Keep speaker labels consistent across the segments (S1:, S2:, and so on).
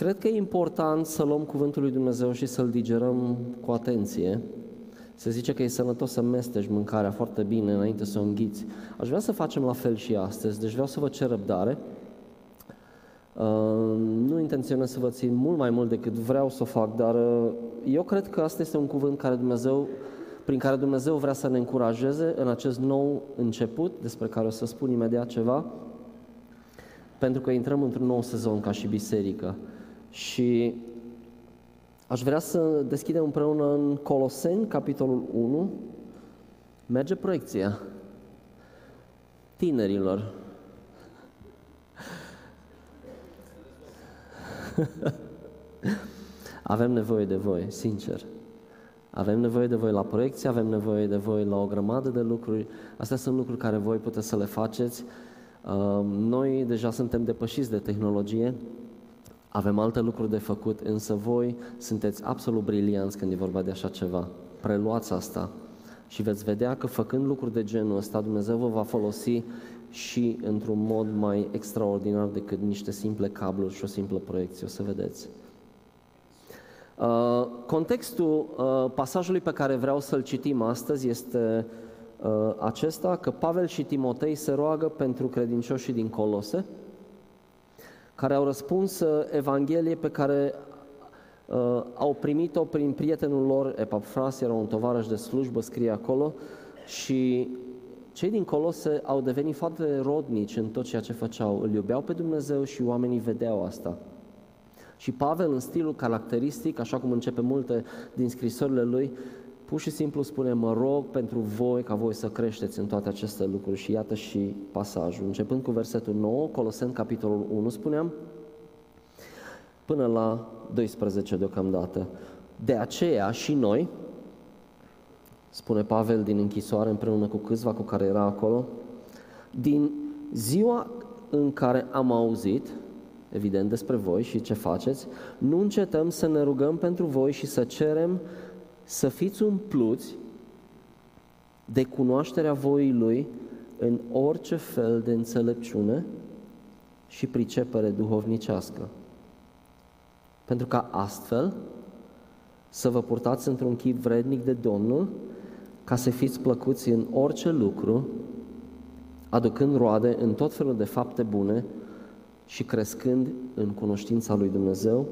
S1: Cred că e important să luăm cuvântul lui Dumnezeu și să-l digerăm cu atenție. Se zice că e sănătos să mestești mâncarea foarte bine înainte să o înghiți. Aș vrea să facem la fel și astăzi, deci vreau să vă cer răbdare. Uh, nu intenționez să vă țin mult mai mult decât vreau să o fac, dar uh, eu cred că asta este un cuvânt care Dumnezeu, prin care Dumnezeu vrea să ne încurajeze în acest nou început, despre care o să spun imediat ceva, pentru că intrăm într-un nou sezon ca și biserică. Și aș vrea să deschidem împreună în Coloseni, capitolul 1. Merge proiecția tinerilor. avem nevoie de voi, sincer. Avem nevoie de voi la proiecție, avem nevoie de voi la o grămadă de lucruri. Astea sunt lucruri care voi puteți să le faceți. Noi deja suntem depășiți de tehnologie, avem alte lucruri de făcut, însă voi sunteți absolut brilianți când e vorba de așa ceva. Preluați asta și veți vedea că făcând lucruri de genul ăsta, Dumnezeu vă va folosi și într-un mod mai extraordinar decât niște simple cabluri și o simplă proiecție. O să vedeți. Uh, contextul uh, pasajului pe care vreau să-l citim astăzi este uh, acesta, că Pavel și Timotei se roagă pentru credincioșii din Colose, care au răspuns uh, Evanghelie pe care uh, au primit-o prin prietenul lor, Epafras, era un tovarăș de slujbă, scrie acolo, și cei din Colose au devenit foarte rodnici în tot ceea ce făceau. Îl iubeau pe Dumnezeu și oamenii vedeau asta. Și Pavel, în stilul caracteristic, așa cum începe multe din scrisorile lui, pur și simplu spune, mă rog pentru voi ca voi să creșteți în toate aceste lucruri și iată și pasajul. Începând cu versetul 9, Coloseni, capitolul 1, spuneam, până la 12 deocamdată. De aceea și noi, spune Pavel din închisoare împreună cu câțiva cu care era acolo, din ziua în care am auzit, evident despre voi și ce faceți, nu încetăm să ne rugăm pentru voi și să cerem să fiți umpluți de cunoașterea voii Lui în orice fel de înțelepciune și pricepere duhovnicească. Pentru ca astfel să vă purtați într-un chip vrednic de Domnul, ca să fiți plăcuți în orice lucru, aducând roade în tot felul de fapte bune și crescând în cunoștința lui Dumnezeu,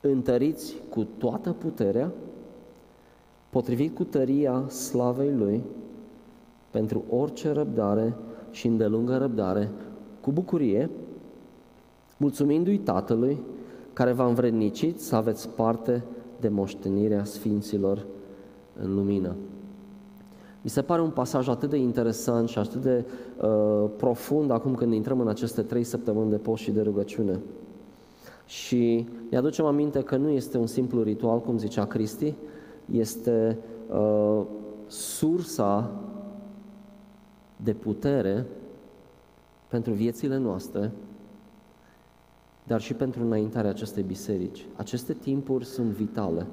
S1: întăriți cu toată puterea potrivit cu tăria slavei Lui, pentru orice răbdare și îndelungă răbdare, cu bucurie, mulțumindu-i Tatălui, care v-a învrednicit să aveți parte de moștenirea Sfinților în lumină. Mi se pare un pasaj atât de interesant și atât de uh, profund acum când intrăm în aceste trei săptămâni de post și de rugăciune. Și ne aducem aminte că nu este un simplu ritual, cum zicea Cristi, este uh, sursa de putere pentru viețile noastre, dar și pentru înaintarea acestei biserici. Aceste timpuri sunt vitale.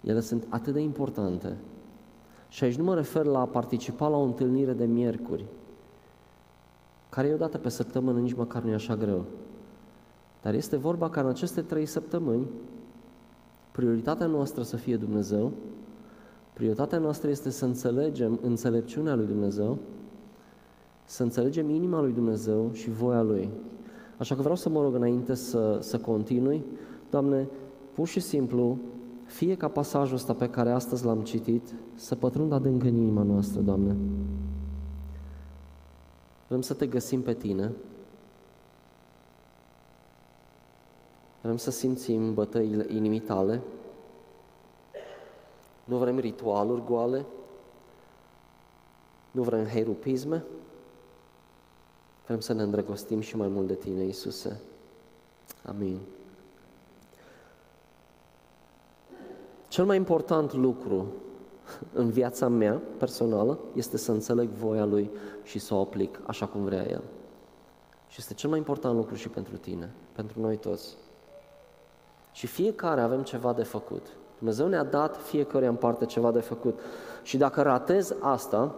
S1: Ele sunt atât de importante. Și aici nu mă refer la a participa la o întâlnire de miercuri, care e o dată pe săptămână, nici măcar nu e așa greu. Dar este vorba ca în aceste trei săptămâni Prioritatea noastră să fie Dumnezeu, prioritatea noastră este să înțelegem înțelepciunea lui Dumnezeu, să înțelegem inima lui Dumnezeu și voia Lui. Așa că vreau să mă rog înainte să, să continui, Doamne, pur și simplu, fie ca pasajul ăsta pe care astăzi l-am citit, să pătrundă adânc în inima noastră, Doamne. Vrem să te găsim pe Tine, Vrem să simțim bătăile inimii tale. Nu vrem ritualuri goale. Nu vrem herupisme. Vrem să ne îndrăgostim și mai mult de Tine, Iisuse. Amin. Cel mai important lucru în viața mea personală este să înțeleg voia Lui și să o aplic așa cum vrea El. Și este cel mai important lucru și pentru tine, pentru noi toți. Și fiecare avem ceva de făcut. Dumnezeu ne-a dat fiecare în parte ceva de făcut. Și dacă ratez asta,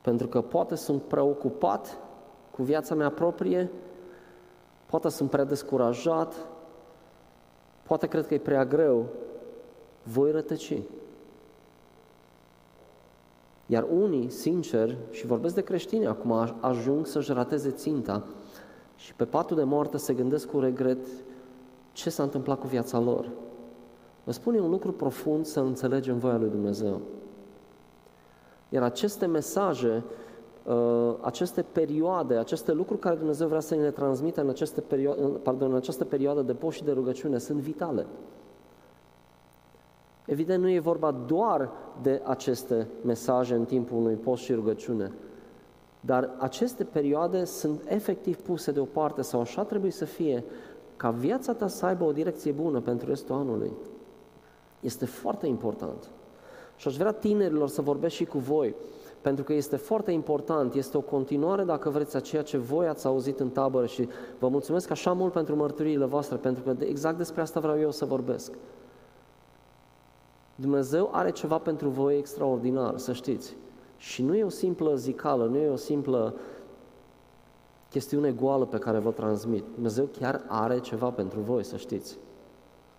S1: pentru că poate sunt preocupat cu viața mea proprie poate sunt prea descurajat, poate cred că e prea greu, voi rătăci. Iar unii, sincer, și vorbesc de creștini acum, ajung să-și rateze ținta și pe patul de moarte se gândesc cu regret ce s-a întâmplat cu viața lor. Vă spune un lucru profund să înțelegem voia lui Dumnezeu. Iar aceste mesaje, uh, aceste perioade, aceste lucruri care Dumnezeu vrea să ne le transmită în, aceste perioade, pardon, în această perioadă de post și de rugăciune sunt vitale. Evident, nu e vorba doar de aceste mesaje în timpul unui post și rugăciune, dar aceste perioade sunt efectiv puse deoparte sau așa trebuie să fie ca viața ta să aibă o direcție bună pentru restul anului. Este foarte important. Și aș vrea tinerilor să vorbesc și cu voi, pentru că este foarte important, este o continuare, dacă vreți, a ceea ce voi ați auzit în tabără și vă mulțumesc așa mult pentru mărturiile voastre, pentru că exact despre asta vreau eu să vorbesc. Dumnezeu are ceva pentru voi extraordinar, să știți. Și nu e o simplă zicală, nu e o simplă chestiune goală pe care vă transmit. Dumnezeu chiar are ceva pentru voi, să știți.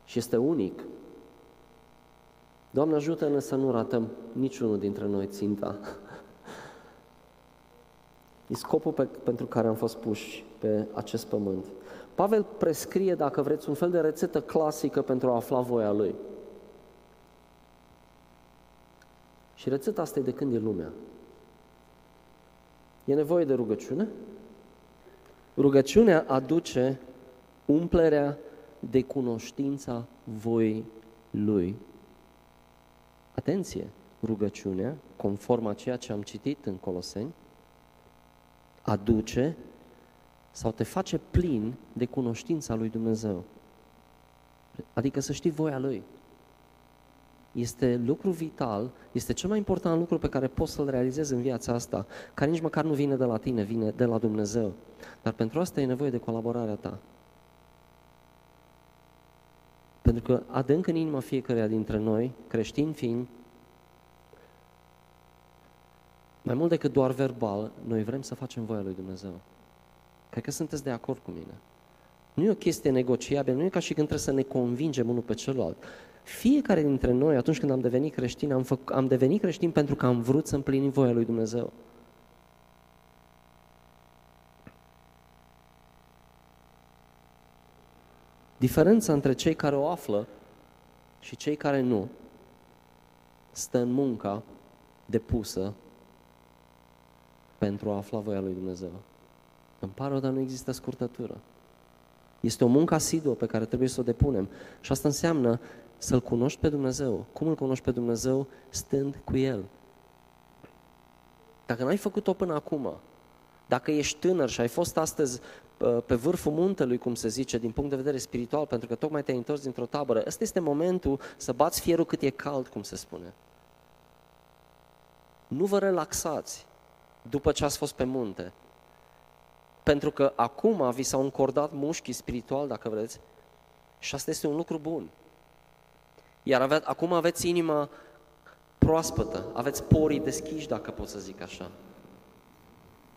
S1: Și este unic. Doamne, ajută-ne să nu ratăm niciunul dintre noi ținta. E scopul pe, pentru care am fost puși pe acest pământ. Pavel prescrie, dacă vreți, un fel de rețetă clasică pentru a afla voia lui. Și rețeta asta e de când e lumea. E nevoie de rugăciune. Rugăciunea aduce umplerea de cunoștința voii Lui. Atenție! Rugăciunea, conform a ceea ce am citit în Coloseni, aduce sau te face plin de cunoștința lui Dumnezeu. Adică să știi voia Lui este lucru vital, este cel mai important lucru pe care poți să-l realizezi în viața asta, care nici măcar nu vine de la tine, vine de la Dumnezeu. Dar pentru asta e nevoie de colaborarea ta. Pentru că adânc în inima fiecăruia dintre noi, creștini fiind, mai mult decât doar verbal, noi vrem să facem voia lui Dumnezeu. Cred că sunteți de acord cu mine. Nu e o chestie negociabilă, nu e ca și când trebuie să ne convingem unul pe celălalt. Fiecare dintre noi, atunci când am devenit creștin, am, făc, am devenit creștin pentru că am vrut să împlinim voia lui Dumnezeu. Diferența între cei care o află și cei care nu stă în munca depusă pentru a afla voia lui Dumnezeu. Îmi pare dar nu există scurtătură. Este o muncă asiduă pe care trebuie să o depunem. Și asta înseamnă să-L cunoști pe Dumnezeu. Cum îl cunoști pe Dumnezeu? Stând cu El. Dacă n-ai făcut-o până acum, dacă ești tânăr și ai fost astăzi pe vârful muntelui, cum se zice, din punct de vedere spiritual, pentru că tocmai te-ai întors dintr-o tabără, ăsta este momentul să bați fierul cât e cald, cum se spune. Nu vă relaxați după ce ați fost pe munte, pentru că acum vi s-au încordat mușchii spiritual, dacă vreți, și asta este un lucru bun. Iar ave- acum aveți inima proaspătă, aveți porii deschiși, dacă pot să zic așa.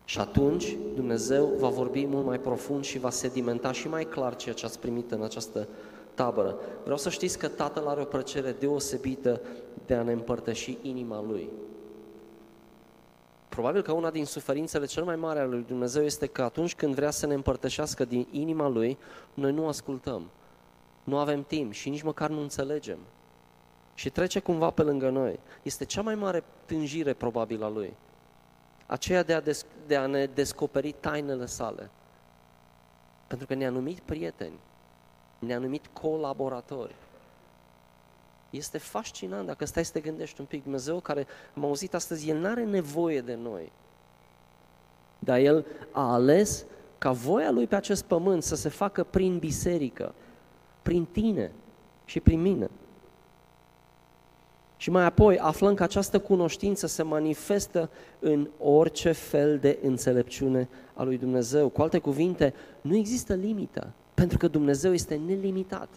S1: Și atunci Dumnezeu va vorbi mult mai profund și va sedimenta și mai clar ceea ce ați primit în această tabără. Vreau să știți că Tatăl are o plăcere deosebită de a ne împărtăși inima Lui. Probabil că una din suferințele cel mai mari ale lui Dumnezeu este că atunci când vrea să ne împărtășească din inima Lui, noi nu ascultăm, nu avem timp și nici măcar nu înțelegem și trece cumva pe lângă noi. Este cea mai mare tânjire probabil a Lui. Aceea de a, des- de a ne descoperi tainele sale. Pentru că ne-a numit prieteni, ne-a numit colaboratori. Este fascinant dacă stai să te gândești un pic. Dumnezeu care, am auzit astăzi, El nu are nevoie de noi. Dar El a ales ca voia Lui pe acest pământ să se facă prin biserică, prin tine și prin mine. Și mai apoi aflăm că această cunoștință se manifestă în orice fel de înțelepciune a lui Dumnezeu. Cu alte cuvinte, nu există limită, pentru că Dumnezeu este nelimitat.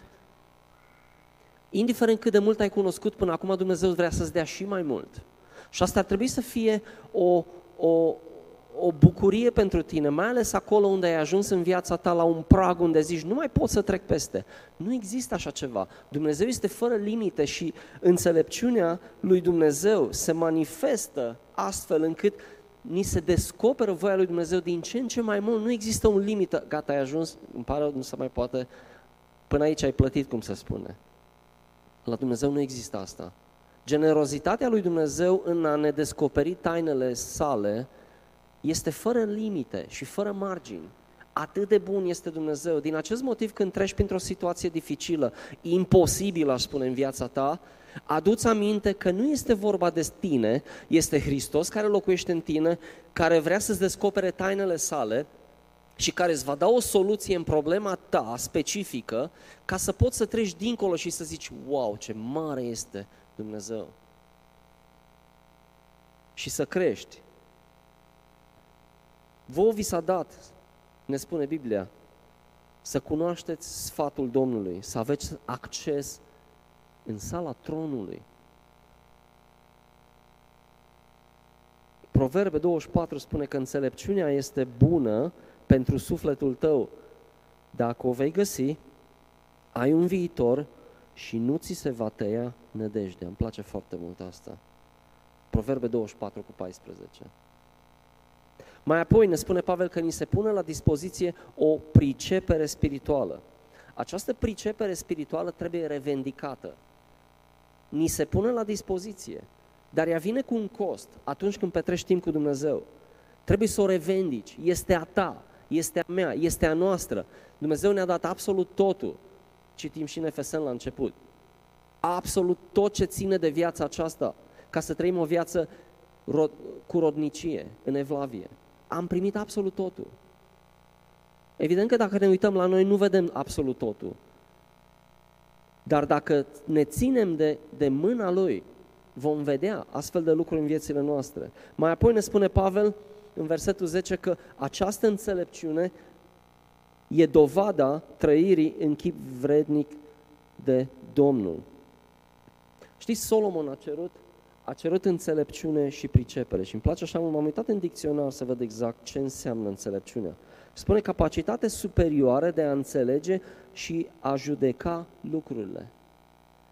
S1: Indiferent cât de mult ai cunoscut până acum, Dumnezeu vrea să-ți dea și mai mult. Și asta ar trebui să fie o, o, o bucurie pentru tine, mai ales acolo unde ai ajuns în viața ta la un prag unde zici, nu mai pot să trec peste. Nu există așa ceva. Dumnezeu este fără limite și înțelepciunea lui Dumnezeu se manifestă astfel încât ni se descoperă voia lui Dumnezeu din ce în ce mai mult. Nu există un limită. Gata, ai ajuns, îmi pare, nu se mai poate. Până aici ai plătit, cum se spune. La Dumnezeu nu există asta. Generozitatea lui Dumnezeu în a ne descoperi tainele sale este fără limite și fără margini. Atât de bun este Dumnezeu. Din acest motiv, când treci printr-o situație dificilă, imposibilă, aș spune, în viața ta, aduți aminte că nu este vorba de tine, este Hristos care locuiește în tine, care vrea să-ți descopere tainele sale și care îți va da o soluție în problema ta specifică ca să poți să treci dincolo și să zici, wow, ce mare este Dumnezeu. Și să crești. Vă vi s-a dat, ne spune Biblia, să cunoașteți sfatul Domnului, să aveți acces în sala tronului. Proverbe 24 spune că înțelepciunea este bună pentru sufletul tău. Dacă o vei găsi, ai un viitor și nu ți se va tăia nădejdea. Îmi place foarte mult asta. Proverbe 24 cu 14. Mai apoi ne spune Pavel că ni se pune la dispoziție o pricepere spirituală. Această pricepere spirituală trebuie revendicată. Ni se pune la dispoziție, dar ea vine cu un cost atunci când petrești timp cu Dumnezeu. Trebuie să o revendici, este a ta, este a mea, este a noastră. Dumnezeu ne-a dat absolut totul. Citim și în Efesen la început. Absolut tot ce ține de viața aceasta, ca să trăim o viață cu rodnicie, în evlavie am primit absolut totul. Evident că dacă ne uităm la noi, nu vedem absolut totul. Dar dacă ne ținem de, de mâna Lui, vom vedea astfel de lucruri în viețile noastre. Mai apoi ne spune Pavel în versetul 10 că această înțelepciune e dovada trăirii în chip vrednic de Domnul. Știți, Solomon a cerut a cerut înțelepciune și pricepere și îmi place așa mult, m-am uitat în dicționar să văd exact ce înseamnă înțelepciunea. Spune capacitate superioară de a înțelege și a judeca lucrurile.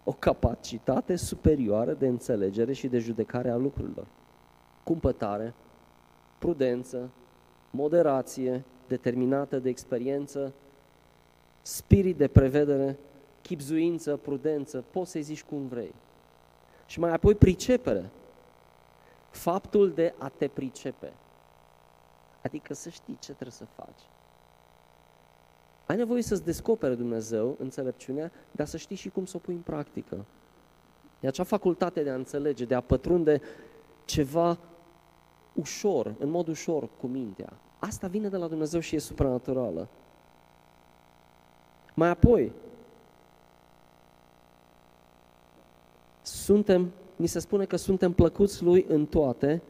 S1: O capacitate superioară de înțelegere și de judecare a lucrurilor. Cumpătare, prudență, moderație, determinată de experiență, spirit de prevedere, chipzuință, prudență, poți să-i zici cum vrei. Și mai apoi pricepere. Faptul de a te pricepe. Adică să știi ce trebuie să faci. Ai nevoie să-ți descopere Dumnezeu înțelepciunea, dar să știi și cum să o pui în practică. E acea facultate de a înțelege, de a pătrunde ceva ușor, în mod ușor, cu mintea. Asta vine de la Dumnezeu și e supranaturală. Mai apoi, suntem, ni se spune că suntem plăcuți Lui în toate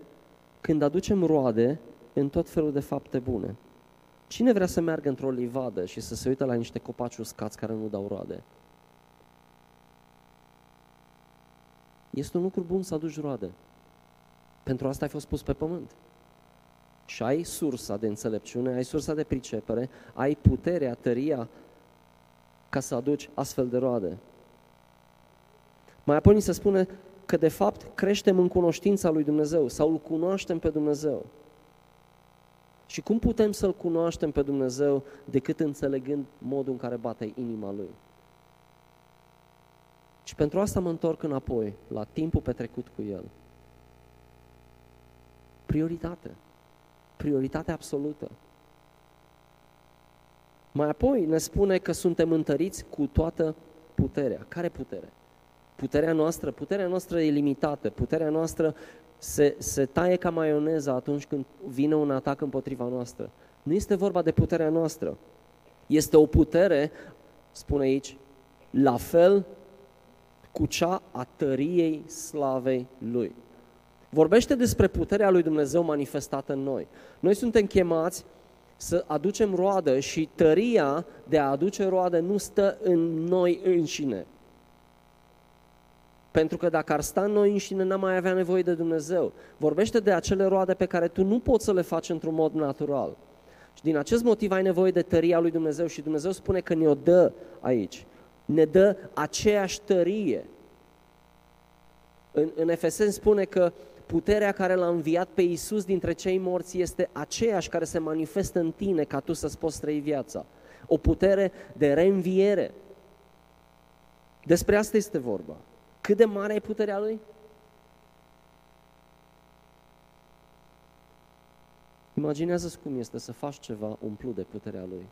S1: când aducem roade în tot felul de fapte bune. Cine vrea să meargă într-o livadă și să se uită la niște copaci uscați care nu dau roade? Este un lucru bun să aduci roade. Pentru asta ai fost pus pe pământ. Și ai sursa de înțelepciune, ai sursa de pricepere, ai puterea, tăria ca să aduci astfel de roade. Mai apoi ni se spune că de fapt creștem în cunoștința lui Dumnezeu sau îl cunoaștem pe Dumnezeu. Și cum putem să-L cunoaștem pe Dumnezeu decât înțelegând modul în care bate inima Lui? Și pentru asta mă întorc înapoi, la timpul petrecut cu El. Prioritate. Prioritate absolută. Mai apoi ne spune că suntem întăriți cu toată puterea. Care putere? Puterea noastră, puterea noastră e limitată, puterea noastră se, se taie ca maioneza atunci când vine un atac împotriva noastră. Nu este vorba de puterea noastră. Este o putere, spune aici, la fel cu cea a tăriei slavei Lui. Vorbește despre puterea lui Dumnezeu manifestată în noi. Noi suntem chemați să aducem roadă și tăria de a aduce roadă nu stă în noi înșine, Pentru că dacă ar sta noi înșine, n-am mai avea nevoie de Dumnezeu. Vorbește de acele roade pe care tu nu poți să le faci într-un mod natural. Și din acest motiv ai nevoie de tăria lui Dumnezeu și Dumnezeu spune că ne-o dă aici. Ne dă aceeași tărie. În, în Efesen spune că puterea care l-a înviat pe Iisus dintre cei morți este aceeași care se manifestă în tine ca tu să-ți poți trăi viața. O putere de reînviere. Despre asta este vorba. Cât de mare e puterea Lui? Imaginează-ți cum este să faci ceva umplut de puterea Lui.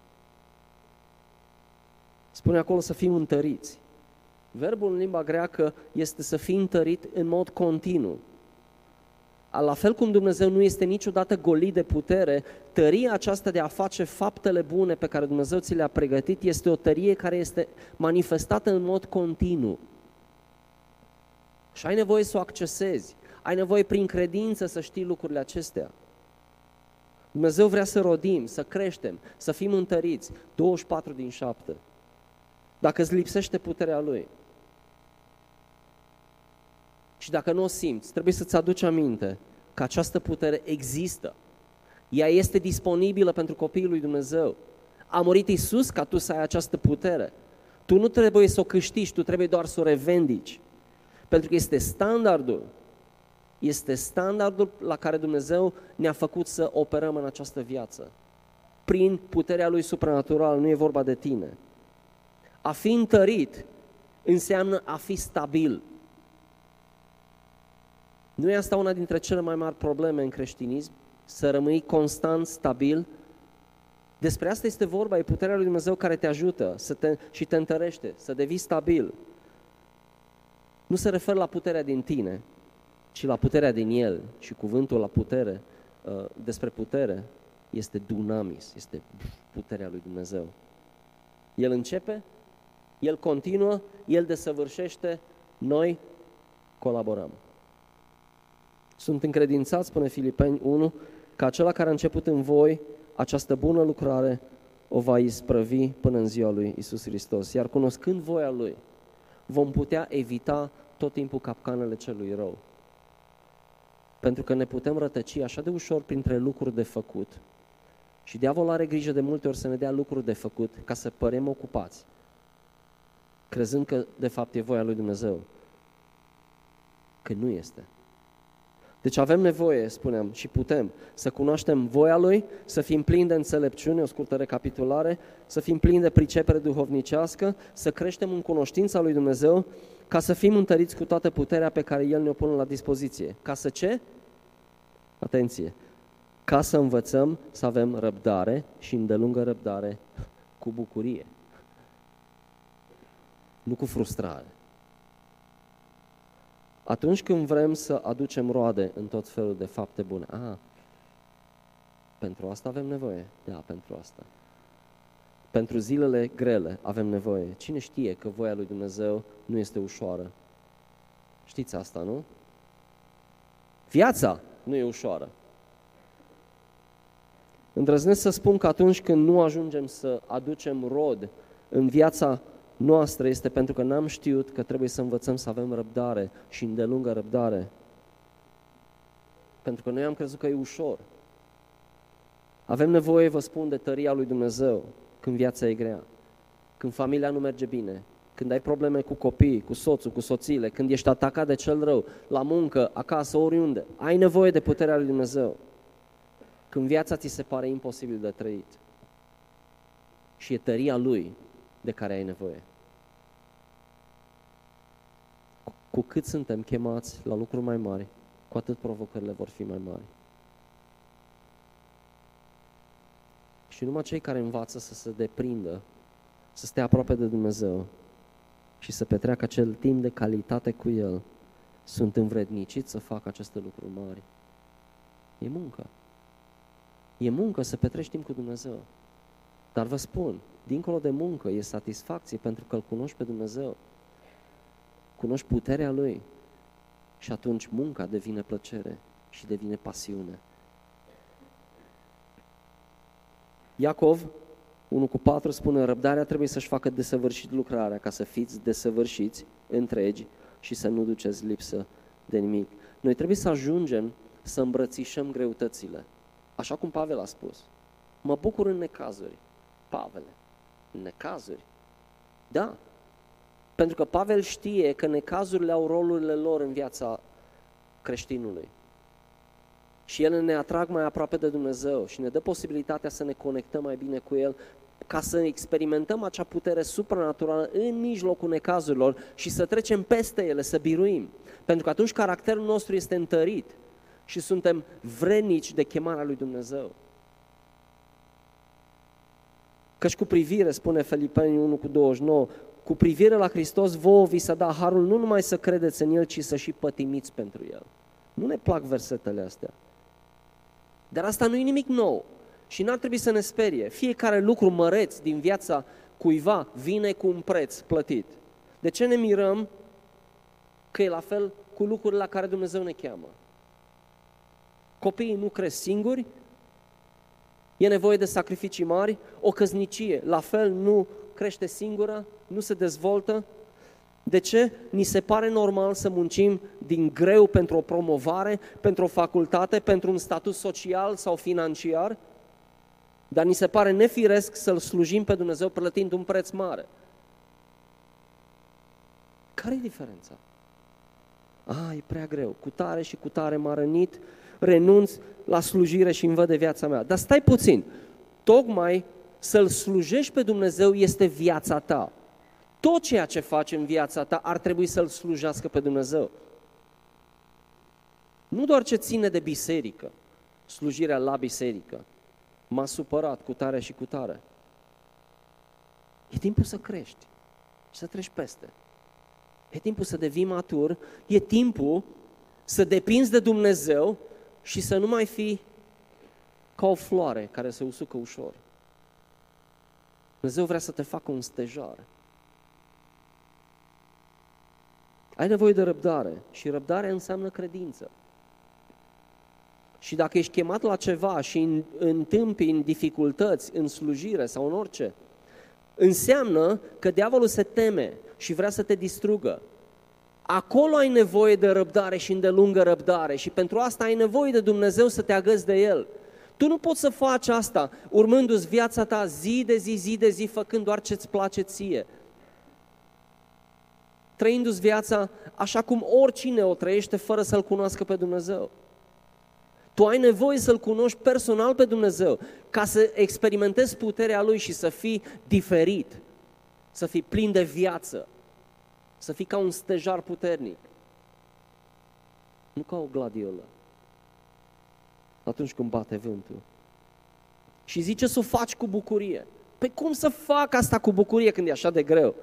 S1: Spune acolo să fim întăriți. Verbul în limba greacă este să fii întărit în mod continuu. La fel cum Dumnezeu nu este niciodată golit de putere, tăria aceasta de a face faptele bune pe care Dumnezeu ți le-a pregătit este o tărie care este manifestată în mod continuu. Și ai nevoie să o accesezi. Ai nevoie prin credință să știi lucrurile acestea. Dumnezeu vrea să rodim, să creștem, să fim întăriți 24 din 7. Dacă îți lipsește puterea Lui și dacă nu o simți, trebuie să-ți aduci aminte că această putere există. Ea este disponibilă pentru copiii lui Dumnezeu. A murit Isus ca tu să ai această putere. Tu nu trebuie să o câștigi, tu trebuie doar să o revendici. Pentru că este standardul, este standardul la care Dumnezeu ne-a făcut să operăm în această viață. Prin puterea Lui supranaturală, nu e vorba de tine. A fi întărit înseamnă a fi stabil. Nu e asta una dintre cele mai mari probleme în creștinism? Să rămâi constant, stabil? Despre asta este vorba, e puterea lui Dumnezeu care te ajută să te, și te întărește, să devii stabil nu se referă la puterea din tine, ci la puterea din El. Și cuvântul la putere, uh, despre putere, este dunamis, este puterea lui Dumnezeu. El începe, El continuă, El desăvârșește, noi colaborăm. Sunt încredințați, spune Filipeni 1, că acela care a început în voi această bună lucrare o va isprăvi până în ziua lui Isus Hristos. Iar cunoscând voia Lui, vom putea evita tot timpul capcanele celui rău. Pentru că ne putem rătăci așa de ușor printre lucruri de făcut. Și diavolul are grijă de multe ori să ne dea lucruri de făcut ca să părem ocupați, crezând că de fapt e voia lui Dumnezeu. Că nu este. Deci avem nevoie, spuneam, și putem să cunoaștem voia Lui, să fim plini de înțelepciune, o scurtă recapitulare, să fim plini de pricepere duhovnicească, să creștem în cunoștința Lui Dumnezeu, ca să fim întăriți cu toată puterea pe care El ne-o pune la dispoziție. Ca să ce? Atenție! Ca să învățăm să avem răbdare și îndelungă răbdare cu bucurie. Nu cu frustrare. Atunci când vrem să aducem roade în tot felul de fapte bune, a, pentru asta avem nevoie. Da, pentru asta. Pentru zilele grele avem nevoie. Cine știe că voia lui Dumnezeu nu este ușoară? Știți asta, nu? Viața nu e ușoară. Îndrăznesc să spun că atunci când nu ajungem să aducem rod în viața noastră este pentru că n-am știut că trebuie să învățăm să avem răbdare și îndelungă răbdare. Pentru că noi am crezut că e ușor. Avem nevoie, vă spun, de tăria lui Dumnezeu când viața e grea, când familia nu merge bine, când ai probleme cu copiii, cu soțul, cu soțiile, când ești atacat de cel rău, la muncă, acasă, oriunde, ai nevoie de puterea lui Dumnezeu. Când viața ți se pare imposibil de trăit. Și e tăria Lui de care ai nevoie. Cu cât suntem chemați la lucruri mai mari, cu atât provocările vor fi mai mari. Și numai cei care învață să se deprindă, să stea aproape de Dumnezeu și să petreacă acel timp de calitate cu El, sunt învredniciți să facă aceste lucruri mari. E muncă. E muncă să petreci timp cu Dumnezeu. Dar vă spun, dincolo de muncă, e satisfacție pentru că îl cunoști pe Dumnezeu. Cunoști puterea Lui și atunci munca devine plăcere și devine pasiune. Iacov 1 cu 4 spune, răbdarea trebuie să-și facă desăvârșit lucrarea ca să fiți desăvârșiți, întregi și să nu duceți lipsă de nimic. Noi trebuie să ajungem să îmbrățișăm greutățile. Așa cum Pavel a spus. Mă bucur în necazuri. Pavel, în necazuri. Da. Pentru că Pavel știe că necazurile au rolurile lor în viața creștinului. Și ele ne atrag mai aproape de Dumnezeu și ne dă posibilitatea să ne conectăm mai bine cu El ca să experimentăm acea putere supranaturală în mijlocul necazurilor și să trecem peste ele, să biruim. Pentru că atunci caracterul nostru este întărit și suntem vrenici de chemarea lui Dumnezeu. Căci cu privire, spune Felipeni 1 cu 29, cu privire la Hristos, vouă vi s-a dat harul nu numai să credeți în El, ci să și pătimiți pentru El. Nu ne plac versetele astea. Dar asta nu e nimic nou și n-ar trebui să ne sperie. Fiecare lucru măreț din viața cuiva vine cu un preț plătit. De ce ne mirăm că e la fel cu lucrurile la care Dumnezeu ne cheamă? Copiii nu cresc singuri, e nevoie de sacrificii mari, o căznicie la fel nu crește singură, nu se dezvoltă. De ce? Ni se pare normal să muncim din greu pentru o promovare, pentru o facultate, pentru un statut social sau financiar, dar ni se pare nefiresc să-L slujim pe Dumnezeu plătind un preț mare. Care e diferența? A, e prea greu, cu tare și cu tare m-a rănit, renunț la slujire și îmi văd de viața mea. Dar stai puțin, tocmai să-L slujești pe Dumnezeu este viața ta. Tot ceea ce faci în viața ta ar trebui să-L slujească pe Dumnezeu. Nu doar ce ține de biserică, slujirea la biserică. M-a supărat cu tare și cu tare. E timpul să crești și să treci peste. E timpul să devii matur, e timpul să depinzi de Dumnezeu și să nu mai fii ca o floare care se usucă ușor. Dumnezeu vrea să te facă un stejar. Ai nevoie de răbdare și răbdarea înseamnă credință. Și dacă ești chemat la ceva și întâmpi dificultăți în slujire sau în orice, înseamnă că diavolul se teme și vrea să te distrugă. Acolo ai nevoie de răbdare și îndelungă răbdare și pentru asta ai nevoie de Dumnezeu să te agăzi de El. Tu nu poți să faci asta urmându-ți viața ta zi de zi, zi de zi, făcând doar ce-ți place ție. Trăindu-ți viața așa cum oricine o trăiește fără să-L cunoască pe Dumnezeu. Tu ai nevoie să-L cunoști personal pe Dumnezeu ca să experimentezi puterea Lui și să fii diferit, să fii plin de viață, să fii ca un stejar puternic, nu ca o gladiolă atunci când bate vântul. Și zice să o faci cu bucurie. Pe cum să fac asta cu bucurie când e așa de greu?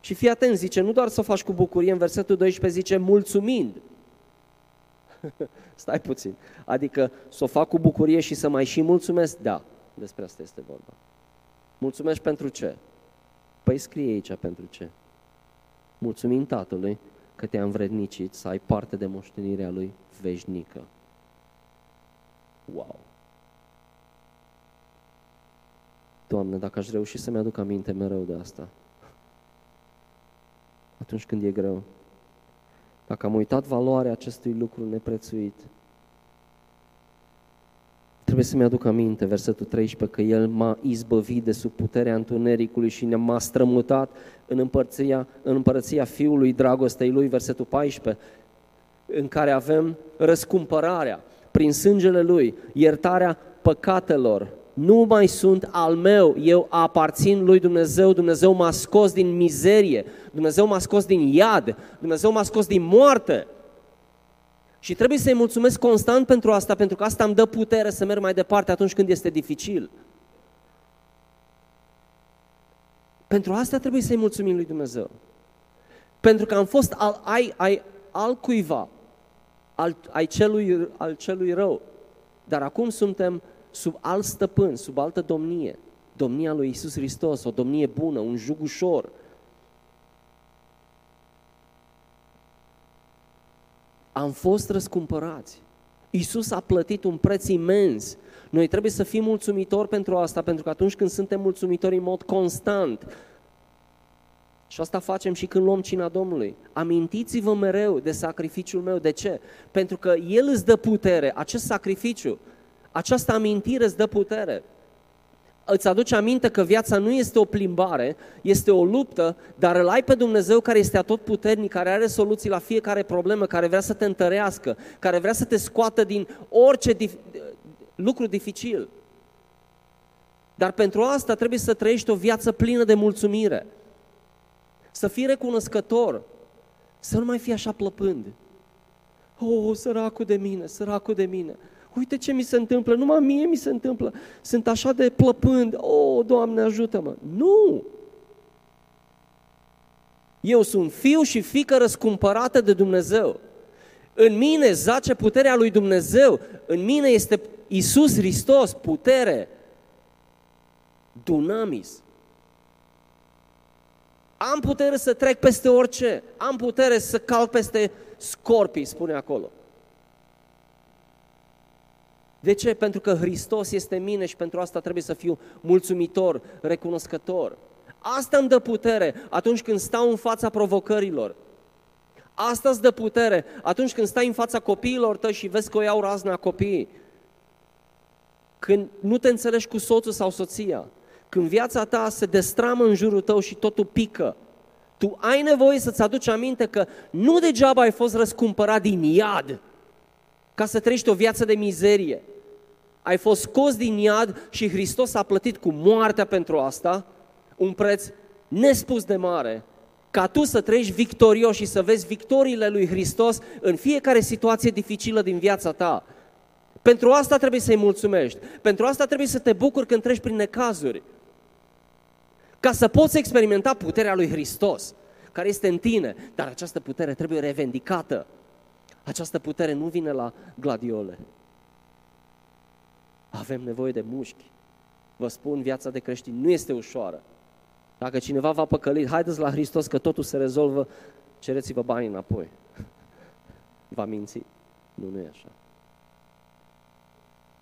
S1: Și fii atent, zice, nu doar să o faci cu bucurie, în versetul 12 zice mulțumind. Stai puțin. Adică să o fac cu bucurie și să mai și mulțumesc? Da, despre asta este vorba. Mulțumesc pentru ce? Păi scrie aici pentru ce. Mulțumim Tatălui că te-a învrednicit să ai parte de moștenirea Lui veșnică. Wow! Doamne, dacă aș reuși să-mi aduc aminte mereu de asta, atunci când e greu, dacă am uitat valoarea acestui lucru neprețuit, trebuie să-mi aduc aminte, versetul 13, că El m-a izbăvit de sub puterea întunericului și ne-a strămutat în împărția, în împărăția Fiului dragostei Lui, versetul 14, în care avem răscumpărarea prin sângele Lui, iertarea păcatelor, nu mai sunt al meu, eu aparțin lui Dumnezeu, Dumnezeu m-a scos din mizerie, Dumnezeu m-a scos din iad, Dumnezeu m-a scos din moarte. Și trebuie să-i mulțumesc constant pentru asta, pentru că asta îmi dă putere să merg mai departe atunci când este dificil. Pentru asta trebuie să-i mulțumim lui Dumnezeu. Pentru că am fost al, ai, ai, al cuiva, al, ai celui, al celui rău. Dar acum suntem sub alt stăpân, sub altă domnie. Domnia lui Isus Hristos, o domnie bună, un jug ușor. Am fost răscumpărați. Isus a plătit un preț imens. Noi trebuie să fim mulțumitori pentru asta, pentru că atunci când suntem mulțumitori în mod constant, Și asta facem și când luăm cina Domnului. Amintiți-vă mereu de sacrificiul meu. De ce? Pentru că El îți dă putere, acest sacrificiu, această amintire îți dă putere. Îți aduce aminte că viața nu este o plimbare, este o luptă, dar îl ai pe Dumnezeu care este atot puternic, care are soluții la fiecare problemă, care vrea să te întărească, care vrea să te scoată din orice dif- lucru dificil. Dar pentru asta trebuie să trăiești o viață plină de mulțumire. Să fii recunoscător. Să nu mai fii așa plăpând. Oh, săracul de mine, săracul de mine. Uite ce mi se întâmplă, numai mie mi se întâmplă. Sunt așa de plăpând. Oh, Doamne, ajută-mă. Nu! Eu sunt fiu și fică răscumpărată de Dumnezeu. În mine zace puterea lui Dumnezeu. În mine este Isus Hristos, putere, dunamis. Am putere să trec peste orice, am putere să calc peste scorpii, spune acolo. De ce? Pentru că Hristos este mine și pentru asta trebuie să fiu mulțumitor, recunoscător. Asta îmi dă putere atunci când stau în fața provocărilor. Asta îți dă putere atunci când stai în fața copiilor tăi și vezi că o iau razna copiii. Când nu te înțelegi cu soțul sau soția. Când viața ta se destramă în jurul tău și totul pică. Tu ai nevoie să-ți aduci aminte că nu degeaba ai fost răscumpărat din iad ca să trăiești o viață de mizerie. Ai fost scos din iad și Hristos a plătit cu moartea pentru asta un preț nespus de mare ca tu să trăiești victorios și să vezi victoriile lui Hristos în fiecare situație dificilă din viața ta. Pentru asta trebuie să-i mulțumești. Pentru asta trebuie să te bucuri când treci prin necazuri. Ca să poți experimenta puterea lui Hristos, care este în tine. Dar această putere trebuie revendicată. Această putere nu vine la gladiole. Avem nevoie de mușchi. Vă spun, viața de creștin nu este ușoară. Dacă cineva va păcăli, haideți la Hristos că totul se rezolvă, cereți-vă banii înapoi. Va minți. Nu, nu e așa.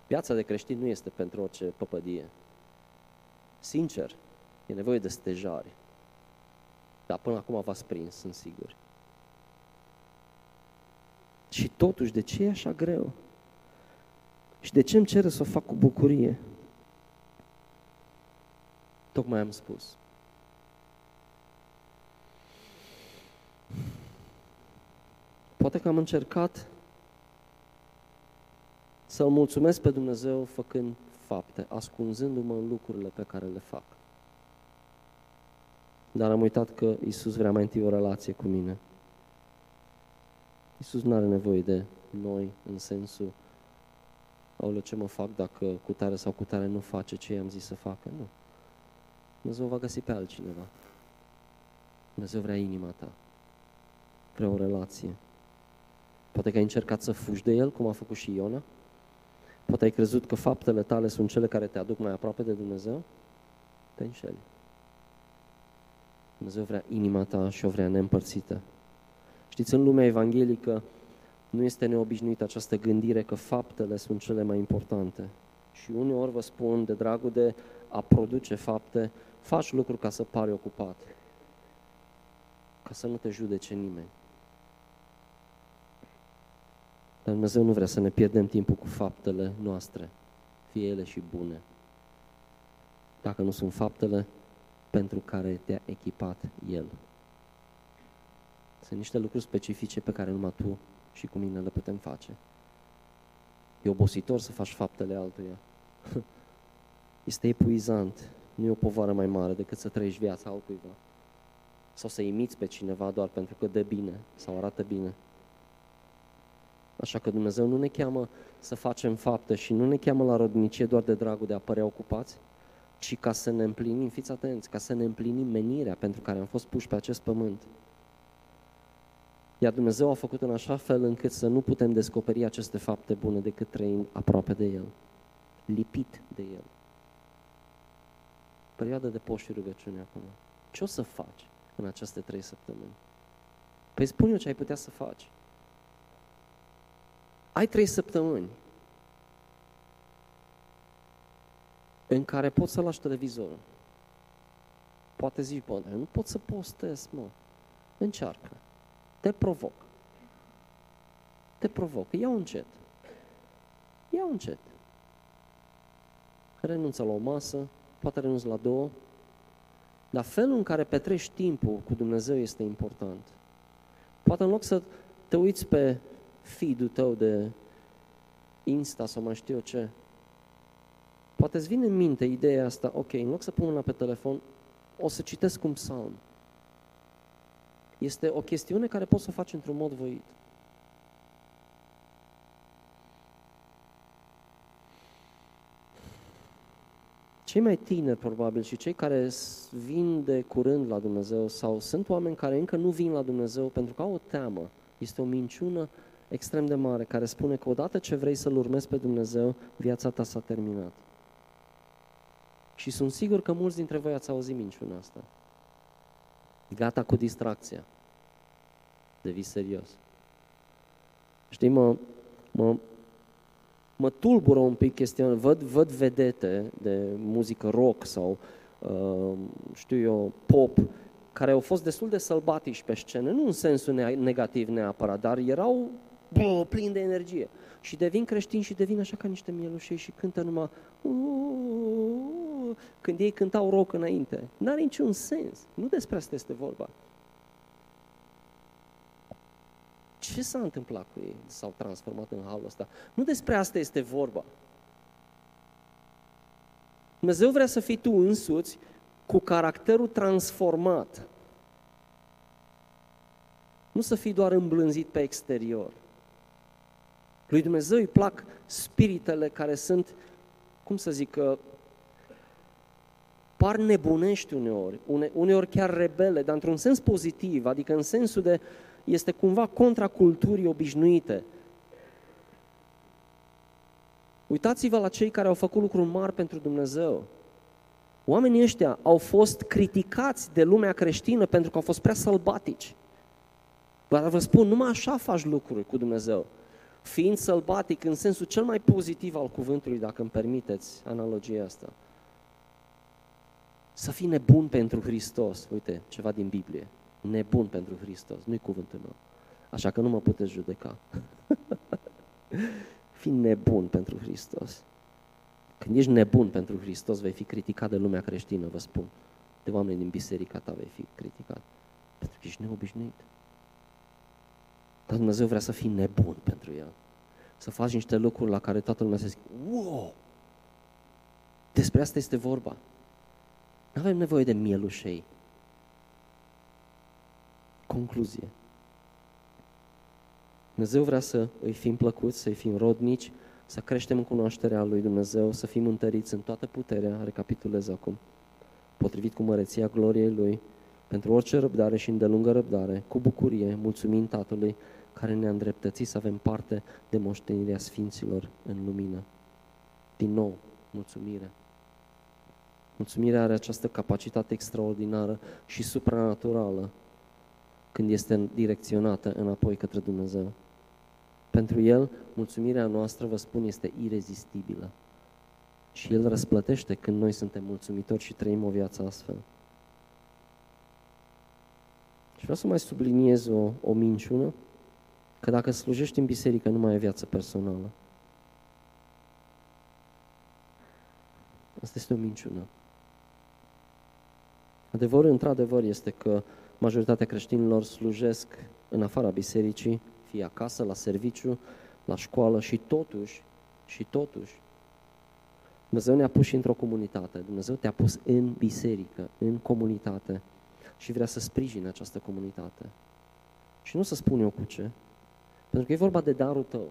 S1: Viața de creștin nu este pentru orice păpădie. Sincer, e nevoie de stejare. Dar până acum v-ați prins, sunt sigur. Și totuși, de ce e așa greu? Și de ce îmi cere să o fac cu bucurie? Tocmai am spus. Poate că am încercat să-L mulțumesc pe Dumnezeu făcând fapte, ascunzându-mă în lucrurile pe care le fac. Dar am uitat că Isus vrea mai întâi o relație cu mine. Isus nu are nevoie de noi în sensul aoleu, ce mă fac dacă cu tare sau cu tare nu face ce i-am zis să facă? Nu. Dumnezeu va găsi pe altcineva. Dumnezeu vrea inima ta. Vrea o relație. Poate că ai încercat să fugi de El, cum a făcut și Iona. Poate ai crezut că faptele tale sunt cele care te aduc mai aproape de Dumnezeu. Te înșeli. Dumnezeu vrea inima ta și o vrea neîmpărțită. Știți, în lumea evanghelică nu este neobișnuită această gândire că faptele sunt cele mai importante. Și uneori vă spun, de dragul de a produce fapte, faci lucruri ca să pari ocupat, ca să nu te judece nimeni. Dar Dumnezeu nu vrea să ne pierdem timpul cu faptele noastre, fie ele și bune. Dacă nu sunt faptele pentru care te-a echipat El. Sunt niște lucruri specifice pe care numai tu și cu mine le putem face. E obositor să faci faptele altuia. Este epuizant. Nu e o povară mai mare decât să trăiești viața altuiva. Sau să imiți pe cineva doar pentru că dă bine sau arată bine. Așa că Dumnezeu nu ne cheamă să facem fapte și nu ne cheamă la rodnicie doar de dragul de a părea ocupați, ci ca să ne împlinim, fiți atenți, ca să ne împlinim menirea pentru care am fost puși pe acest pământ. Iar Dumnezeu a făcut în așa fel încât să nu putem descoperi aceste fapte bune decât trăind aproape de El, lipit de El. Perioada de post și rugăciune acum. Ce o să faci în aceste trei săptămâni? Păi spune ce ai putea să faci. Ai trei săptămâni în care poți să lași televizorul. Poate zici, bă, nu pot să postez, mă. Încearcă. Te provoc. Te provoc. Ia încet. Ia încet. Renunță la o masă, poate renunță la două, dar felul în care petrești timpul cu Dumnezeu este important. Poate în loc să te uiți pe feed-ul tău de Insta sau mai știu eu ce, poate îți vine în minte ideea asta, ok, în loc să pun mâna pe telefon, o să citesc un psalm. Este o chestiune care poți să o faci într-un mod voit. Cei mai tineri, probabil, și cei care vin de curând la Dumnezeu sau sunt oameni care încă nu vin la Dumnezeu pentru că au o teamă, este o minciună extrem de mare care spune că odată ce vrei să-L urmezi pe Dumnezeu, viața ta s-a terminat. Și sunt sigur că mulți dintre voi ați auzit minciuna asta. Gata cu distracția. Devii serios. Știi, mă, mă, mă tulbură un pic chestia, văd, văd vedete de muzică rock sau, uh, știu eu, pop, care au fost destul de sălbatici pe scenă, nu în sensul negativ neapărat, dar erau bă, plini de energie. Și devin creștini și devin așa ca niște mielușei și cântă numai când ei cântau rock înainte. N-are niciun sens. Nu despre asta este vorba. Ce s-a întâmplat cu ei? S-au transformat în halul ăsta. Nu despre asta este vorba. Dumnezeu vrea să fii tu însuți cu caracterul transformat. Nu să fii doar îmblânzit pe exterior. Lui Dumnezeu îi plac spiritele care sunt, cum să zic, par nebunești uneori, une, uneori chiar rebele, dar într-un sens pozitiv, adică în sensul de este cumva contra culturii obișnuite. Uitați-vă la cei care au făcut lucruri mari pentru Dumnezeu. Oamenii ăștia au fost criticați de lumea creștină pentru că au fost prea sălbatici. Dar vă spun, numai așa faci lucruri cu Dumnezeu. Fiind sălbatic în sensul cel mai pozitiv al cuvântului, dacă îmi permiteți analogia asta. Să fii nebun pentru Hristos. Uite, ceva din Biblie. Nebun pentru Hristos. Nu-i cuvântul meu. Așa că nu mă puteți judeca. fii nebun pentru Hristos. Când ești nebun pentru Hristos, vei fi criticat de lumea creștină, vă spun. De oameni din biserica ta vei fi criticat. Pentru că ești neobișnuit. Dar Dumnezeu vrea să fii nebun pentru El. Să faci niște lucruri la care toată lumea se zice, wow! Despre asta este vorba. Nu avem nevoie de mielușei. Concluzie. Dumnezeu vrea să îi fim plăcuți, să îi fim rodnici, să creștem în cunoașterea lui Dumnezeu, să fim întăriți în toată puterea, recapitulez acum, potrivit cu măreția gloriei Lui, pentru orice răbdare și îndelungă răbdare, cu bucurie, mulțumim Tatălui, care ne-a îndreptățit să avem parte de moștenirea Sfinților în lumină. Din nou, mulțumire. Mulțumirea are această capacitate extraordinară și supranaturală când este direcționată înapoi către Dumnezeu. Pentru El, mulțumirea noastră, vă spun, este irezistibilă. Și El răsplătește când noi suntem mulțumitori și trăim o viață astfel. Și vreau să mai subliniez o, o minciună, că dacă slujești în biserică nu mai ai viață personală. Asta este o minciună. Adevărul, într-adevăr, este că majoritatea creștinilor slujesc în afara bisericii, fie acasă, la serviciu, la școală și totuși, și totuși, Dumnezeu ne-a pus și într-o comunitate. Dumnezeu te-a pus în biserică, în comunitate și vrea să sprijine această comunitate. Și nu să spun eu cu ce, pentru că e vorba de darul tău.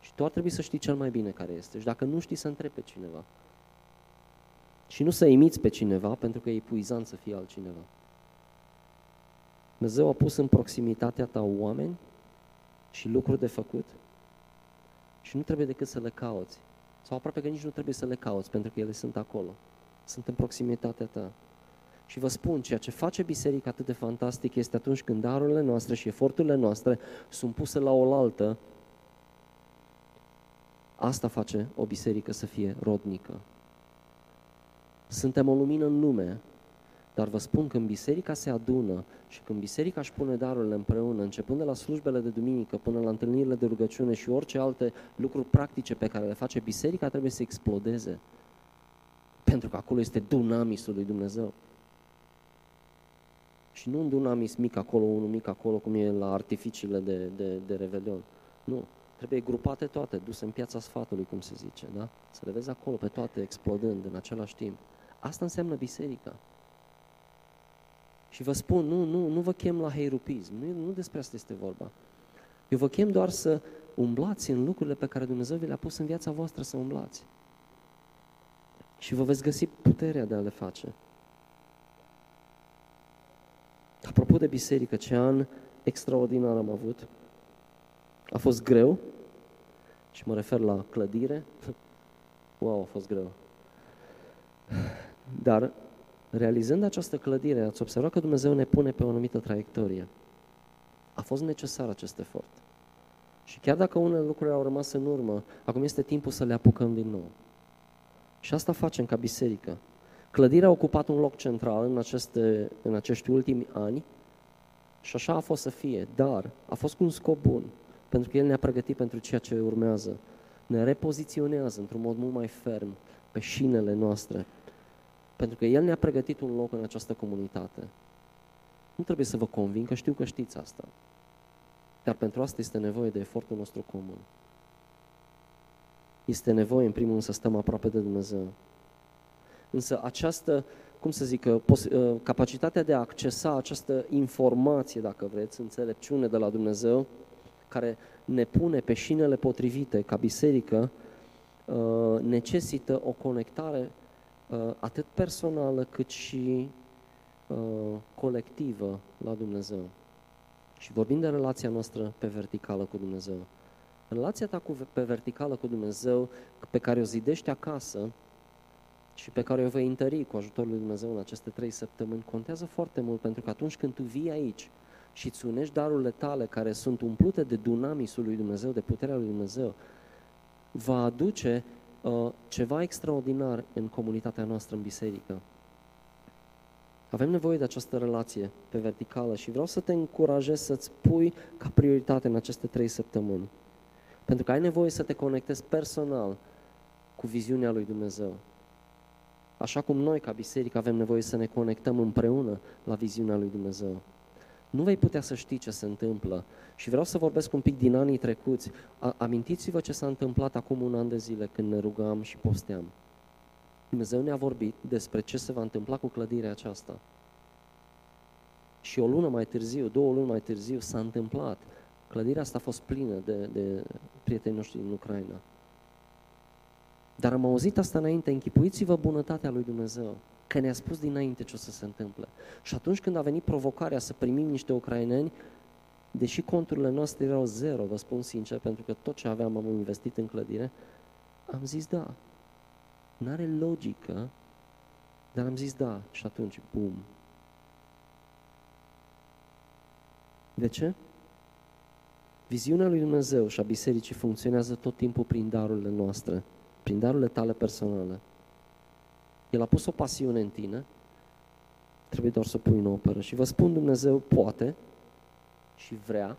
S1: Și tu ar trebui să știi cel mai bine care este. Și dacă nu știi, să întrebi pe cineva. Și nu să imiți pe cineva, pentru că e epuizant să fie altcineva. Dumnezeu a pus în proximitatea ta oameni și lucruri de făcut și nu trebuie decât să le cauți. Sau aproape că nici nu trebuie să le cauți, pentru că ele sunt acolo. Sunt în proximitatea ta. Și vă spun, ceea ce face biserica atât de fantastic este atunci când darurile noastre și eforturile noastre sunt puse la oaltă, asta face o biserică să fie rodnică. Suntem o lumină în lume, Dar vă spun, când biserica se adună și când biserica își pune darurile împreună, începând de la slujbele de duminică până la întâlnirile de rugăciune și orice alte lucruri practice pe care le face biserica, trebuie să explodeze. Pentru că acolo este dunamisul lui Dumnezeu. Și nu un dunamis mic acolo, unul mic acolo, cum e la artificiile de, de, de revelion. Nu. Trebuie grupate toate, duse în piața sfatului, cum se zice, da? Să le vezi acolo pe toate explodând în același timp. Asta înseamnă biserica. Și vă spun, nu, nu, nu vă chem la heirupism, nu, nu despre asta este vorba. Eu vă chem doar să umblați în lucrurile pe care Dumnezeu vi le-a pus în viața voastră să umblați. Și vă veți găsi puterea de a le face. Apropo de biserică, ce an extraordinar am avut. A fost greu și mă refer la clădire. Wow, a fost greu. Dar realizând această clădire, ați observat că Dumnezeu ne pune pe o anumită traiectorie. A fost necesar acest efort. Și chiar dacă unele lucruri au rămas în urmă, acum este timpul să le apucăm din nou. Și asta facem ca biserică. Clădirea a ocupat un loc central în, aceste, în acești ultimi ani și așa a fost să fie, dar a fost cu un scop bun, pentru că El ne-a pregătit pentru ceea ce urmează. Ne repoziționează într-un mod mult mai ferm pe șinele noastre, pentru că El ne-a pregătit un loc în această comunitate. Nu trebuie să vă convin, că știu că știți asta. Dar pentru asta este nevoie de efortul nostru comun. Este nevoie, în primul rând, să stăm aproape de Dumnezeu. Însă această, cum să zic, uh, uh, capacitatea de a accesa această informație, dacă vreți, înțelepciune de la Dumnezeu, care ne pune pe șinele potrivite ca biserică, uh, necesită o conectare atât personală cât și colectivă la Dumnezeu. Și vorbim de relația noastră pe verticală cu Dumnezeu. Relația ta cu, pe verticală cu Dumnezeu, pe care o zidești acasă, și pe care o vei întări cu ajutorul lui Dumnezeu în aceste trei săptămâni, contează foarte mult pentru că atunci când tu vii aici și îți unești darurile tale care sunt umplute de dunamisul lui Dumnezeu, de puterea lui Dumnezeu, va aduce uh, ceva extraordinar în comunitatea noastră, în biserică. Avem nevoie de această relație pe verticală și vreau să te încurajez să-ți pui ca prioritate în aceste trei săptămâni. Pentru că ai nevoie să te conectezi personal cu viziunea lui Dumnezeu. Așa cum noi, ca biserică, avem nevoie să ne conectăm împreună la viziunea lui Dumnezeu. Nu vei putea să știi ce se întâmplă. Și vreau să vorbesc un pic din anii trecuți. Amintiți-vă ce s-a întâmplat acum un an de zile când ne rugam și posteam. Dumnezeu ne-a vorbit despre ce se va întâmpla cu clădirea aceasta. Și o lună mai târziu, două luni mai târziu, s-a întâmplat. Clădirea asta a fost plină de, de prietenii noștri din Ucraina. Dar am auzit asta înainte, închipuiți-vă bunătatea lui Dumnezeu, că ne-a spus dinainte ce o să se întâmple. Și atunci când a venit provocarea să primim niște ucraineni, deși conturile noastre erau zero, vă spun sincer, pentru că tot ce aveam am investit în clădire, am zis da. N-are logică, dar am zis da. Și atunci, bum. De ce? Viziunea lui Dumnezeu și a bisericii funcționează tot timpul prin darurile noastre prin darurile tale personale. El a pus o pasiune în tine, trebuie doar să o pui în operă. Și vă spun, Dumnezeu poate și vrea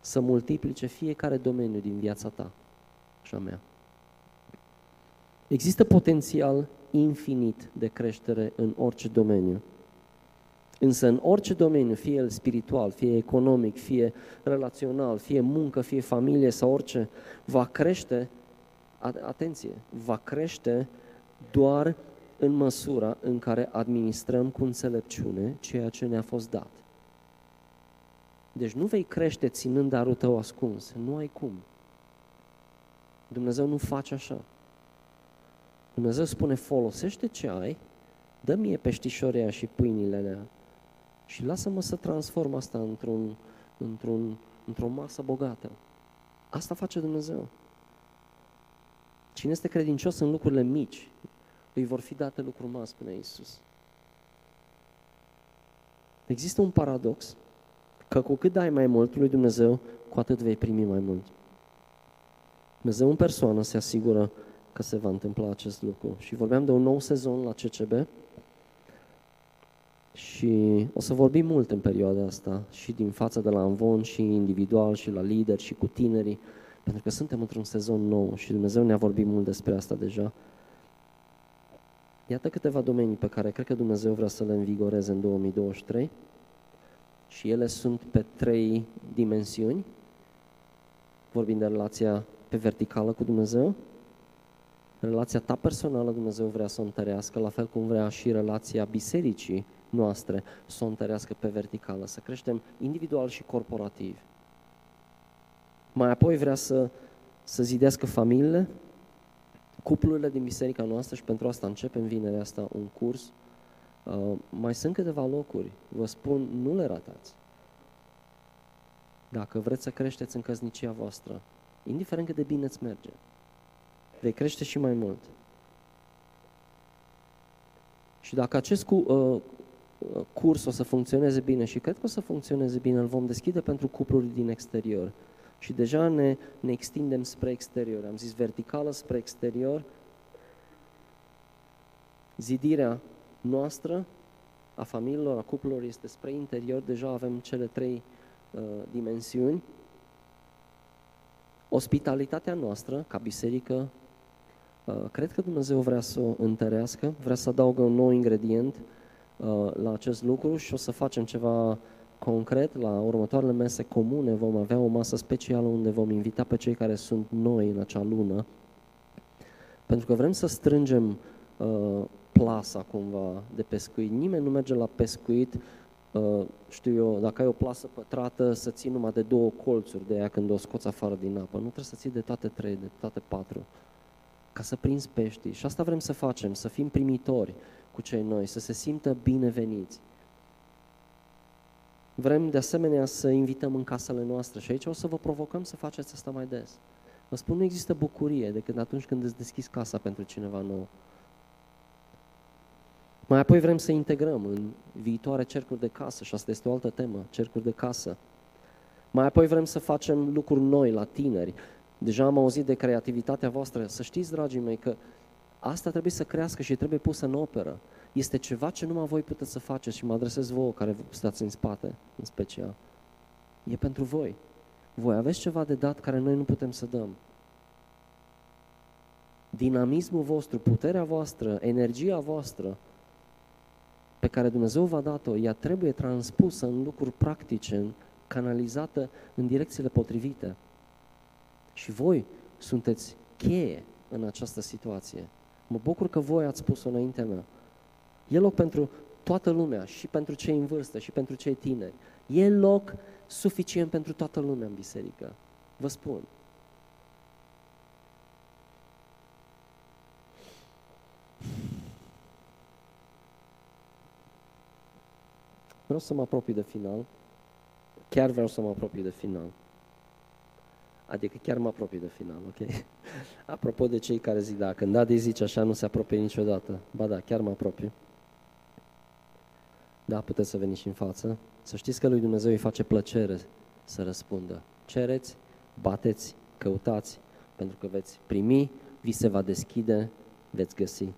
S1: să multiplice fiecare domeniu din viața ta și a mea. Există potențial infinit de creștere în orice domeniu. Însă în orice domeniu, fie el spiritual, fie economic, fie relațional, fie muncă, fie familie sau orice, va crește atenție, va crește doar în măsura în care administrăm cu înțelepciune ceea ce ne-a fost dat. Deci nu vei crește ținând darul tău ascuns, nu ai cum. Dumnezeu nu face așa. Dumnezeu spune, folosește ce ai, dă mie peștișorea și pâinile alea și lasă-mă să transform asta într-un, într-un, într-o masă bogată. Asta face Dumnezeu. Cine este credincios în lucrurile mici, îi vor fi date lucruri mari, spune Iisus. Există un paradox, că cu cât dai mai mult lui Dumnezeu, cu atât vei primi mai mult. Dumnezeu în persoană se asigură că se va întâmpla acest lucru. Și vorbeam de un nou sezon la CCB. Și o să vorbim mult în perioada asta, și din fața de la Anvon, și individual, și la lider, și cu tinerii, pentru că suntem într-un sezon nou și Dumnezeu ne-a vorbit mult despre asta deja. Iată câteva domenii pe care cred că Dumnezeu vrea să le învigoreze în 2023 și ele sunt pe trei dimensiuni. Vorbim de relația pe verticală cu Dumnezeu, relația ta personală Dumnezeu vrea să o întărească, la fel cum vrea și relația bisericii noastre să o întărească pe verticală, să creștem individual și corporativ. Mai apoi vrea să, să zidească familiile, cuplurile din biserica noastră și pentru asta începem vinerea asta un curs. Uh, mai sunt câteva locuri, vă spun, nu le ratați. Dacă vreți să creșteți în căsnicia voastră, indiferent cât de bine îți merge, vei crește și mai mult. Și dacă acest cu, uh, curs o să funcționeze bine și cred că o să funcționeze bine, îl vom deschide pentru cupluri din exterior. Și deja ne, ne extindem spre exterior. Am zis verticală spre exterior. Zidirea noastră, a familiilor, a cuplurilor, este spre interior. Deja avem cele trei uh, dimensiuni. Ospitalitatea noastră, ca biserică, uh, cred că Dumnezeu vrea să o întărească, vrea să adaugă un nou ingredient uh, la acest lucru și o să facem ceva concret, la următoarele mese comune vom avea o masă specială unde vom invita pe cei care sunt noi în acea lună, pentru că vrem să strângem uh, plasa cumva de pescuit. Nimeni nu merge la pescuit, uh, știu eu, dacă ai o plasă pătrată, să ții numai de două colțuri de ea când o scoți afară din apă. Nu trebuie să ții de toate trei, de toate patru, ca să prinzi pești. Și asta vrem să facem, să fim primitori cu cei noi, să se simtă bineveniți. Vrem de asemenea să invităm în casele noastre și aici o să vă provocăm să faceți asta mai des. Vă spun, nu există bucurie decât atunci când îți deschizi casa pentru cineva nou. Mai apoi vrem să integrăm în viitoare cercuri de casă și asta este o altă temă, cercuri de casă. Mai apoi vrem să facem lucruri noi la tineri. Deja am auzit de creativitatea voastră. Să știți, dragii mei, că asta trebuie să crească și trebuie pusă în operă este ceva ce numai voi puteți să faceți și mă adresez vouă care stați în spate, în special. E pentru voi. Voi aveți ceva de dat care noi nu putem să dăm. Dinamismul vostru, puterea voastră, energia voastră pe care Dumnezeu v-a dat-o, ea trebuie transpusă în lucruri practice, canalizată în direcțiile potrivite. Și voi sunteți cheie în această situație. Mă bucur că voi ați spus-o înaintea mea. E loc pentru toată lumea, și pentru cei în vârstă, și pentru cei tineri. E loc suficient pentru toată lumea în biserică. Vă spun. Vreau să mă apropii de final. Chiar vreau să mă apropii de final. Adică chiar mă apropii de final, ok? Apropo de cei care zic, da, când Adi zice așa, nu se apropie niciodată. Ba da, chiar mă apropii. Da, puteți să veniți în față. Să știți că lui Dumnezeu îi face plăcere să răspundă. Cereți, bateți, căutați, pentru că veți primi, vi se va deschide, veți găsi.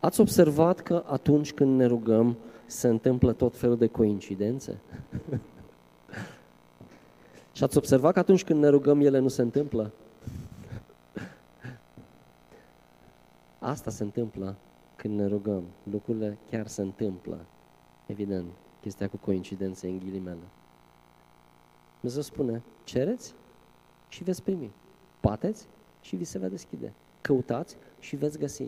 S1: Ați observat că atunci când ne rugăm se întâmplă tot felul de coincidențe? Și ați observat că atunci când ne rugăm ele nu se întâmplă? Asta se întâmplă când ne rugăm, lucrurile chiar se întâmplă. Evident, chestia cu coincidențe în ghilimele. Dumnezeu spune, cereți și veți primi. Bateți și vi se va deschide. Căutați și veți găsi.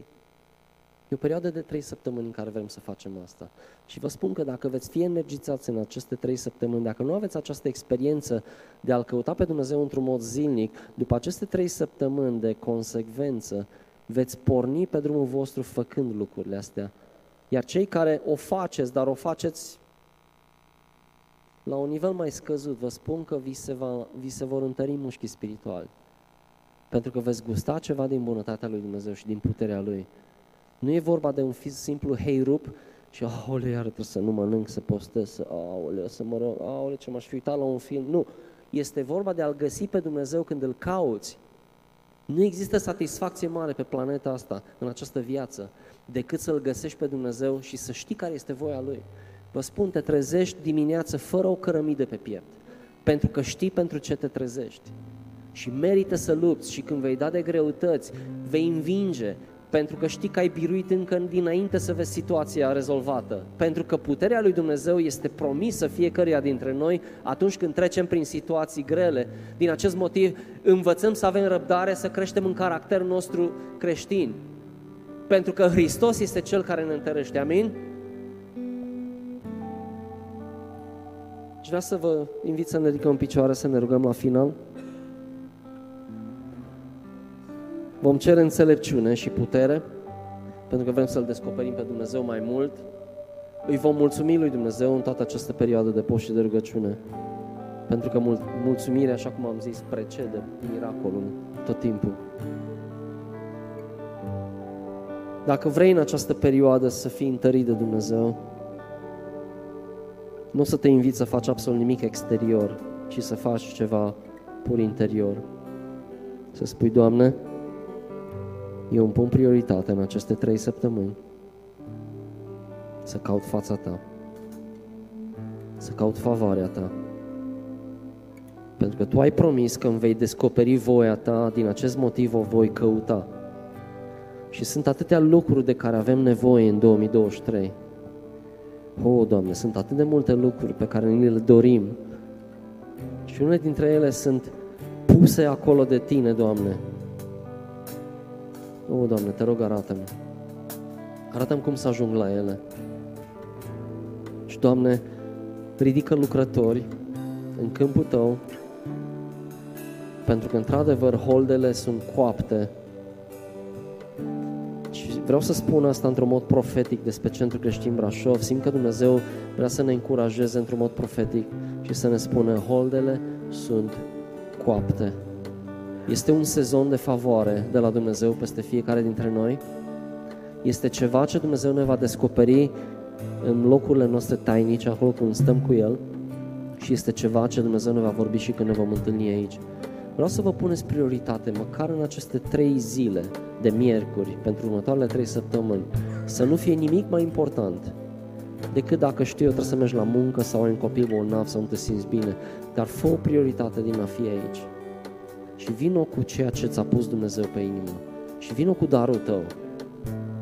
S1: E o perioadă de trei săptămâni în care vrem să facem asta. Și vă spun că dacă veți fi energizați în aceste trei săptămâni, dacă nu aveți această experiență de a-L căuta pe Dumnezeu într-un mod zilnic, după aceste trei săptămâni de consecvență, veți porni pe drumul vostru făcând lucrurile astea. Iar cei care o faceți, dar o faceți la un nivel mai scăzut, vă spun că vi se, va, vi se vor întări mușchii spirituali. Pentru că veți gusta ceva din bunătatea lui Dumnezeu și din puterea Lui. Nu e vorba de un simplu hei rup și aole, iar trebuie să nu mănânc, să postez, să, aole, să mă rog, aole, ce m-aș fi uitat la un film. Nu, este vorba de a-L găsi pe Dumnezeu când îl cauți nu există satisfacție mare pe planeta asta, în această viață, decât să-L găsești pe Dumnezeu și să știi care este voia Lui. Vă spun, te trezești dimineață fără o cărămidă pe piept, pentru că știi pentru ce te trezești. Și merită să lupți și când vei da de greutăți, vei învinge, pentru că știi că ai biruit încă dinainte să vezi situația rezolvată. Pentru că puterea lui Dumnezeu este promisă fiecăruia dintre noi atunci când trecem prin situații grele. Din acest motiv învățăm să avem răbdare, să creștem în caracterul nostru creștin. Pentru că Hristos este Cel care ne întărește. Amin? Și vreau să vă invit să ne ridicăm în picioare, să ne rugăm la final. Vom cere înțelepciune și putere, pentru că vrem să-L descoperim pe Dumnezeu mai mult. Îi vom mulțumi lui Dumnezeu în toată această perioadă de post și de rugăciune, pentru că mul- mulțumirea, așa cum am zis, precede miracolul tot timpul. Dacă vrei în această perioadă să fii întărit de Dumnezeu, nu să te invit să faci absolut nimic exterior, ci să faci ceva pur interior. Să spui, Doamne, eu îmi pun prioritate în aceste trei săptămâni să caut fața Ta, să caut favoarea Ta. Pentru că Tu ai promis că îmi vei descoperi voia Ta, din acest motiv o voi căuta. Și sunt atâtea lucruri de care avem nevoie în 2023. O, oh, Doamne, sunt atât de multe lucruri pe care ni le dorim. Și unele dintre ele sunt puse acolo de Tine, Doamne, o, Doamne, te rog, arată-mi. Arată-mi cum să ajung la ele. Și, Doamne, ridică lucrători în câmpul Tău, pentru că, într-adevăr, holdele sunt coapte. Și vreau să spun asta într-un mod profetic despre Centrul Creștin Brașov. Simt că Dumnezeu vrea să ne încurajeze într-un mod profetic și să ne spună, holdele sunt coapte. Este un sezon de favoare de la Dumnezeu peste fiecare dintre noi. Este ceva ce Dumnezeu ne va descoperi în locurile noastre tainice, acolo când stăm cu El și este ceva ce Dumnezeu ne va vorbi și când ne vom întâlni aici. Vreau să vă puneți prioritate, măcar în aceste trei zile de miercuri, pentru următoarele trei săptămâni, să nu fie nimic mai important decât dacă știu eu trebuie să mergi la muncă sau ai un copil bolnav sau nu te simți bine, dar fă o prioritate din a fi aici și vino cu ceea ce ți-a pus Dumnezeu pe inimă și vino cu darul tău.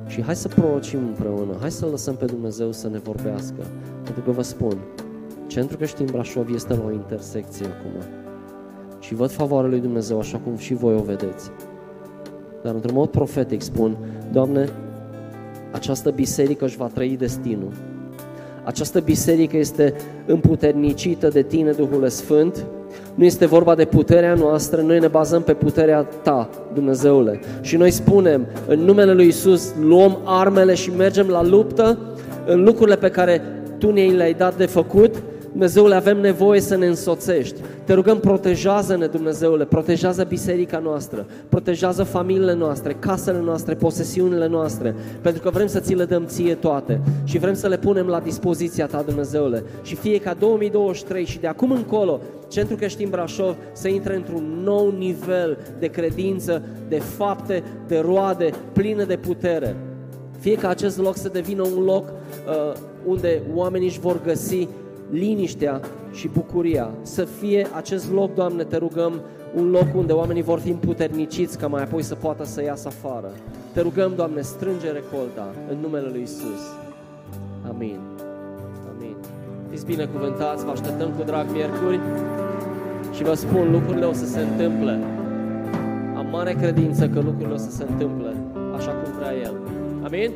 S1: Și hai să prorocim împreună, hai să lăsăm pe Dumnezeu să ne vorbească. Pentru că vă spun, Centrul Creștin Brașov este la o intersecție acum. Și văd favoarea lui Dumnezeu așa cum și voi o vedeți. Dar într-un mod profetic spun, Doamne, această biserică își va trăi destinul. Această biserică este împuternicită de Tine, Duhul Sfânt, nu este vorba de puterea noastră, noi ne bazăm pe puterea Ta, Dumnezeule. Și noi spunem, în numele Lui Isus, luăm armele și mergem la luptă în lucrurile pe care Tu ne le-ai dat de făcut Dumnezeule, avem nevoie să ne însoțești. Te rugăm, protejează-ne, Dumnezeule, protejează biserica noastră, protejează familiile noastre, casele noastre, posesiunile noastre, pentru că vrem să ți le dăm ție toate și vrem să le punem la dispoziția ta, Dumnezeule. Și fie ca 2023 și de acum încolo, Centrul Creștin Brașov să intre într-un nou nivel de credință, de fapte, de roade, pline de putere. Fie ca acest loc să devină un loc uh, unde oamenii își vor găsi liniștea și bucuria. Să fie acest loc, Doamne, te rugăm, un loc unde oamenii vor fi împuterniciți ca mai apoi să poată să iasă afară. Te rugăm, Doamne, strânge recolta în numele Lui Isus. Amin. Amin. Fiți binecuvântați, vă așteptăm cu drag miercuri și vă spun, lucrurile o să se întâmple. Am mare credință că lucrurile o să se întâmple așa cum vrea El. Amin?